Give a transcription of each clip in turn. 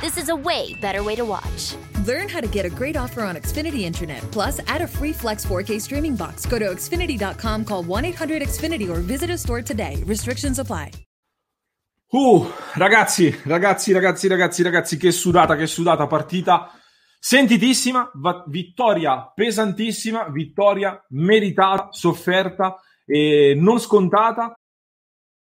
This is a way better way to watch. Learn how to get a great offer on Xfinity Internet. Plus, add a free Flex 4K streaming box. Go to Xfinity.com, call 1 800 Xfinity, or visit a store today. Restrictions apply. Uh, ragazzi, ragazzi, ragazzi, ragazzi, ragazzi, che sudata, che sudata partita. Sentitissima, va- vittoria pesantissima, vittoria meritata, sofferta e non scontata.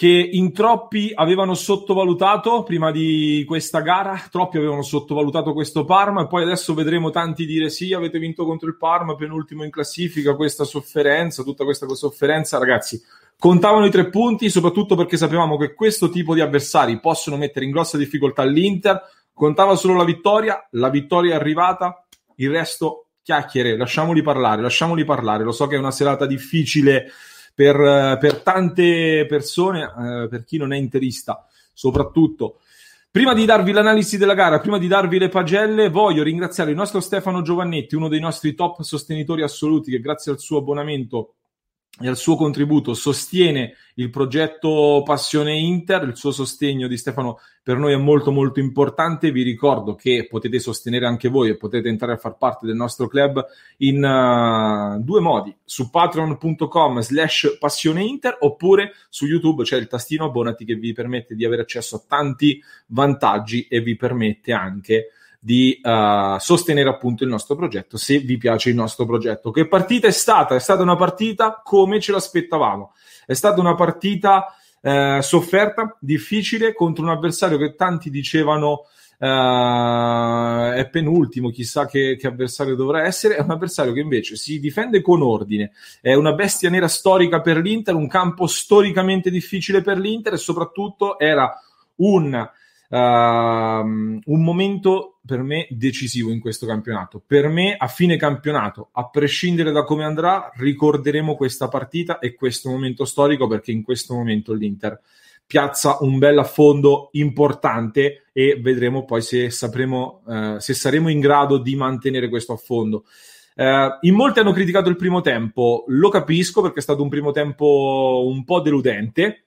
Che in troppi avevano sottovalutato prima di questa gara, troppi avevano sottovalutato questo Parma e poi adesso vedremo tanti dire sì, avete vinto contro il Parma, penultimo in classifica, questa sofferenza, tutta questa sofferenza, ragazzi, contavano i tre punti, soprattutto perché sapevamo che questo tipo di avversari possono mettere in grossa difficoltà l'Inter, contava solo la vittoria, la vittoria è arrivata, il resto chiacchiere, lasciamoli parlare, lasciamoli parlare, lo so che è una serata difficile per, per tante persone, eh, per chi non è interista soprattutto. Prima di darvi l'analisi della gara, prima di darvi le pagelle, voglio ringraziare il nostro Stefano Giovannetti, uno dei nostri top sostenitori assoluti, che grazie al suo abbonamento e al suo contributo sostiene il progetto Passione Inter, il suo sostegno di Stefano per noi è molto molto importante, vi ricordo che potete sostenere anche voi e potete entrare a far parte del nostro club in uh, due modi, su patreon.com slash passione Inter oppure su YouTube c'è il tastino abbonati che vi permette di avere accesso a tanti vantaggi e vi permette anche di uh, sostenere appunto il nostro progetto se vi piace il nostro progetto. Che partita è stata? È stata una partita come ce l'aspettavamo. È stata una partita eh, sofferta, difficile contro un avversario che tanti dicevano Uh, è penultimo, chissà che, che, avversario dovrà essere. È un avversario che invece si difende con ordine, è una bestia nera storica per l'Inter, un campo storicamente difficile per l'Inter e soprattutto era un uh, un momento per me decisivo in questo campionato. Per me, a fine campionato, a prescindere da come andrà, ricorderemo questa partita e questo momento storico perché in questo momento l'Inter piazza un bel affondo importante e vedremo poi se sapremo, uh, se saremo in grado di mantenere questo affondo. Uh, in molti hanno criticato il primo tempo, lo capisco perché è stato un primo tempo un po' deludente,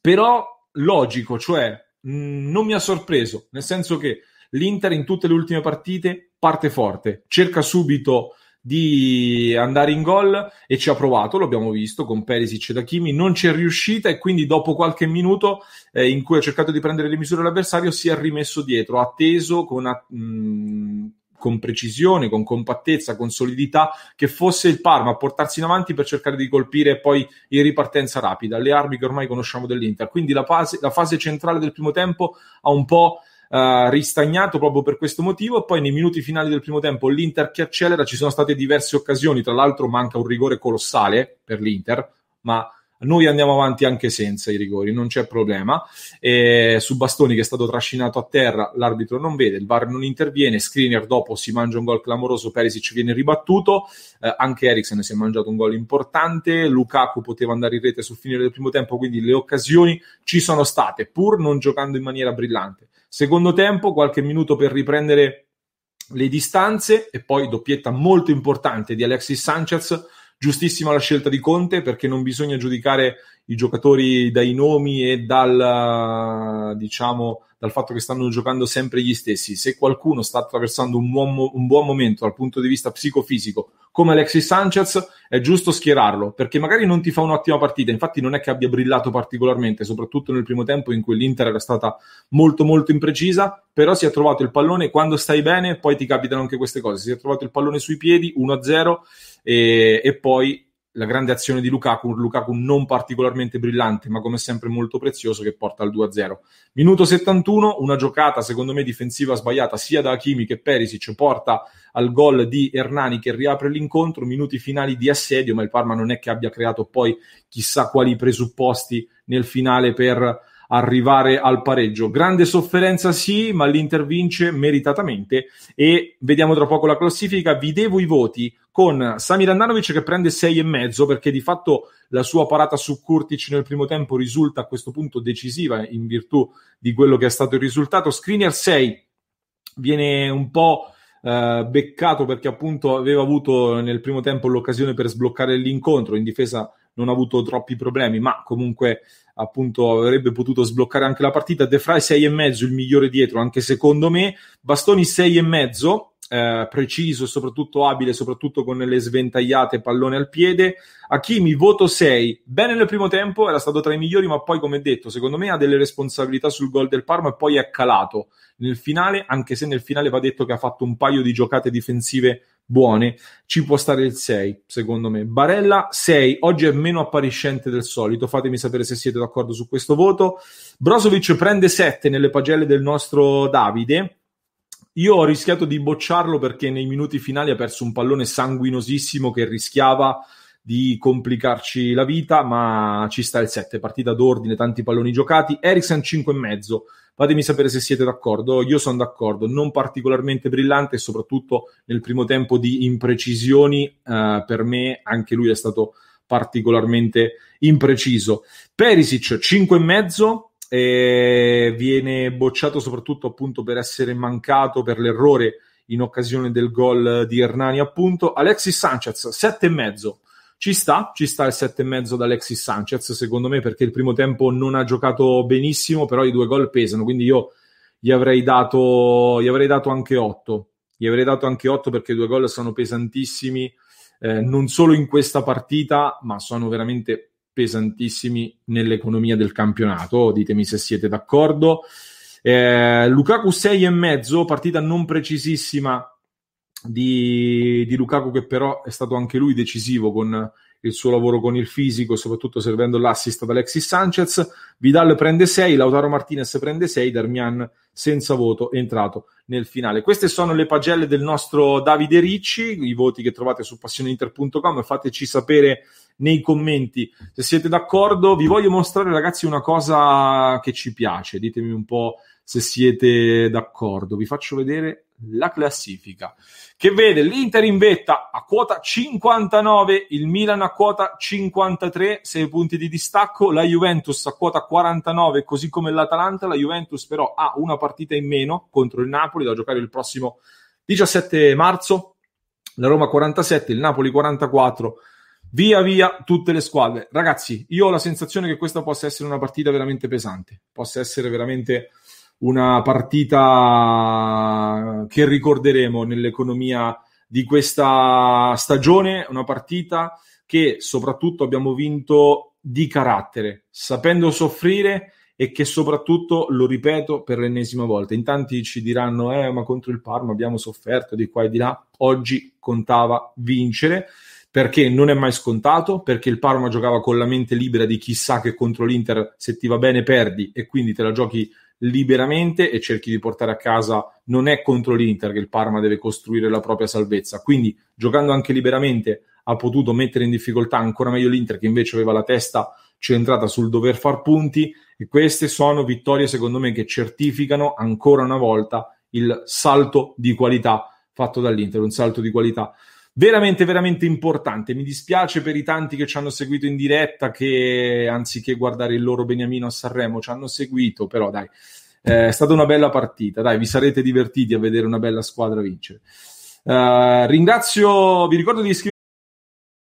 però logico, cioè Mm, non mi ha sorpreso, nel senso che l'Inter in tutte le ultime partite parte forte, cerca subito di andare in gol e ci ha provato, lo abbiamo visto con Perisic e Hakimi, non ci è riuscita e quindi dopo qualche minuto eh, in cui ha cercato di prendere le misure all'avversario si è rimesso dietro, atteso con, mh, mm, con precisione, con compattezza, con solidità, che fosse il Parma a portarsi in avanti per cercare di colpire poi in ripartenza rapida, le armi che ormai conosciamo dell'Inter. Quindi la fase, la fase centrale del primo tempo ha un po' Uh, ristagnato proprio per questo motivo. Poi nei minuti finali del primo tempo l'Inter che accelera, ci sono state diverse occasioni, tra l'altro manca un rigore colossale per l'Inter, ma noi andiamo avanti anche senza i rigori, non c'è problema. E su Bastoni che è stato trascinato a terra, l'arbitro non vede, il VAR non interviene, Screener dopo si mangia un gol clamoroso, Perisic viene ribattuto, eh, anche Eriksen si è mangiato un gol importante, Lukaku poteva andare in rete sul finire del primo tempo, quindi le occasioni ci sono state, pur non giocando in maniera brillante. Secondo tempo, qualche minuto per riprendere le distanze e poi doppietta molto importante di Alexis Sanchez Giustissima la scelta di Conte perché non bisogna giudicare i giocatori dai nomi e dal, diciamo, dal fatto che stanno giocando sempre gli stessi. Se qualcuno sta attraversando un buon, un buon momento dal punto di vista psicofisico, come Alexis Sanchez, è giusto schierarlo perché magari non ti fa un'ottima partita. Infatti, non è che abbia brillato particolarmente, soprattutto nel primo tempo in cui l'Inter era stata molto, molto imprecisa. Però si è trovato il pallone quando stai bene, poi ti capitano anche queste cose. Si è trovato il pallone sui piedi 1-0 e, e poi la grande azione di Lukaku, Lukaku non particolarmente brillante, ma come sempre molto prezioso, che porta al 2-0. Minuto 71, una giocata secondo me difensiva sbagliata sia da Hakimi che Perisic porta al gol di Hernani che riapre l'incontro, minuti finali di assedio, ma il Parma non è che abbia creato poi chissà quali presupposti nel finale per arrivare al pareggio. Grande sofferenza sì, ma l'Inter vince meritatamente e vediamo tra poco la classifica. Vi devo i voti con Samir Andanovic che prende 6,5 perché di fatto la sua parata su Kurtic nel primo tempo risulta a questo punto decisiva in virtù di quello che è stato il risultato. Skriniar 6 viene un po' eh, beccato perché appunto aveva avuto nel primo tempo l'occasione per sbloccare l'incontro, in difesa non ha avuto troppi problemi, ma comunque appunto avrebbe potuto sbloccare anche la partita. De Frey 6,5 il migliore dietro, anche secondo me. Bastoni 6,5 eh, preciso soprattutto abile, soprattutto con le sventagliate pallone al piede. Hakimi, voto 6, bene nel primo tempo, era stato tra i migliori, ma poi, come detto, secondo me ha delle responsabilità sul gol del Parma e poi è calato nel finale, anche se nel finale va detto che ha fatto un paio di giocate difensive buone, ci può stare il 6, secondo me. Barella 6, oggi è meno appariscente del solito, fatemi sapere se siete d'accordo su questo voto. Brozovic prende 7 nelle pagelle del nostro Davide, io ho rischiato di bocciarlo perché nei minuti finali ha perso un pallone sanguinosissimo che rischiava di complicarci la vita, ma ci sta il 7, partita d'ordine, tanti palloni giocati. Eriksen 5,5. Fatemi sapere se siete d'accordo. Io sono d'accordo, non particolarmente brillante e soprattutto nel primo tempo di imprecisioni, eh, per me anche lui è stato particolarmente impreciso. Perisic 5,5 e viene bocciato soprattutto appunto per essere mancato per l'errore in occasione del gol di Hernani appunto Alexis Sanchez sette e mezzo ci sta, ci sta il sette e mezzo da Alexis Sanchez secondo me perché il primo tempo non ha giocato benissimo però i due gol pesano quindi io gli avrei dato, gli avrei dato anche 8 gli avrei dato anche 8 perché i due gol sono pesantissimi eh, non solo in questa partita ma sono veramente pesantissimi nell'economia del campionato, ditemi se siete d'accordo. Eh, Lukaku 6,5, partita non precisissima di, di, Lukaku che però è stato anche lui decisivo con il suo lavoro con il fisico, soprattutto servendo l'assist ad Alexis Sanchez. Vidal prende 6, Lautaro Martinez prende 6, Darmian senza voto è entrato nel finale. Queste sono le pagelle del nostro Davide Ricci, i voti che trovate su passioneinter.com, fateci sapere nei commenti se siete d'accordo. Vi voglio mostrare ragazzi una cosa che ci piace, ditemi un po' se siete d'accordo. Vi faccio vedere la classifica che vede l'Inter in vetta a quota 59, il Milan a quota 53, 6 punti di distacco, la Juventus a quota 49, così come l'Atalanta. La Juventus però ha una partita in meno contro il Napoli da giocare il prossimo 17 marzo. La Roma 47, il Napoli 44. Via via tutte le squadre. Ragazzi, io ho la sensazione che questa possa essere una partita veramente pesante, possa essere veramente una partita che ricorderemo nell'economia di questa stagione, una partita che soprattutto abbiamo vinto di carattere, sapendo soffrire e che soprattutto, lo ripeto per l'ennesima volta, in tanti ci diranno, eh, ma contro il Parma abbiamo sofferto di qua e di là, oggi contava vincere perché non è mai scontato, perché il Parma giocava con la mente libera di chissà che contro l'Inter se ti va bene perdi e quindi te la giochi liberamente e cerchi di portare a casa, non è contro l'Inter che il Parma deve costruire la propria salvezza, quindi giocando anche liberamente ha potuto mettere in difficoltà ancora meglio l'Inter che invece aveva la testa centrata sul dover far punti. E queste sono vittorie secondo me che certificano ancora una volta il salto di qualità fatto dall'Inter, un salto di qualità veramente, veramente importante. Mi dispiace per i tanti che ci hanno seguito in diretta, che anziché guardare il loro Beniamino a Sanremo ci hanno seguito, però dai, eh, è stata una bella partita, dai, vi sarete divertiti a vedere una bella squadra vincere. Uh, ringrazio, vi ricordo di iscrivervi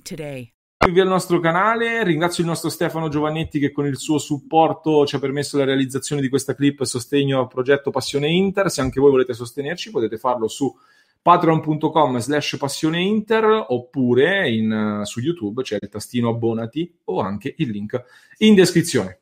today. al nostro canale, ringrazio il nostro Stefano Giovannetti che con il suo supporto ci ha permesso la realizzazione di questa clip a sostegno al progetto Passione Inter. Se anche voi volete sostenerci potete farlo su patreon.com slash passione inter oppure in, su YouTube c'è il tastino abbonati o anche il link in descrizione.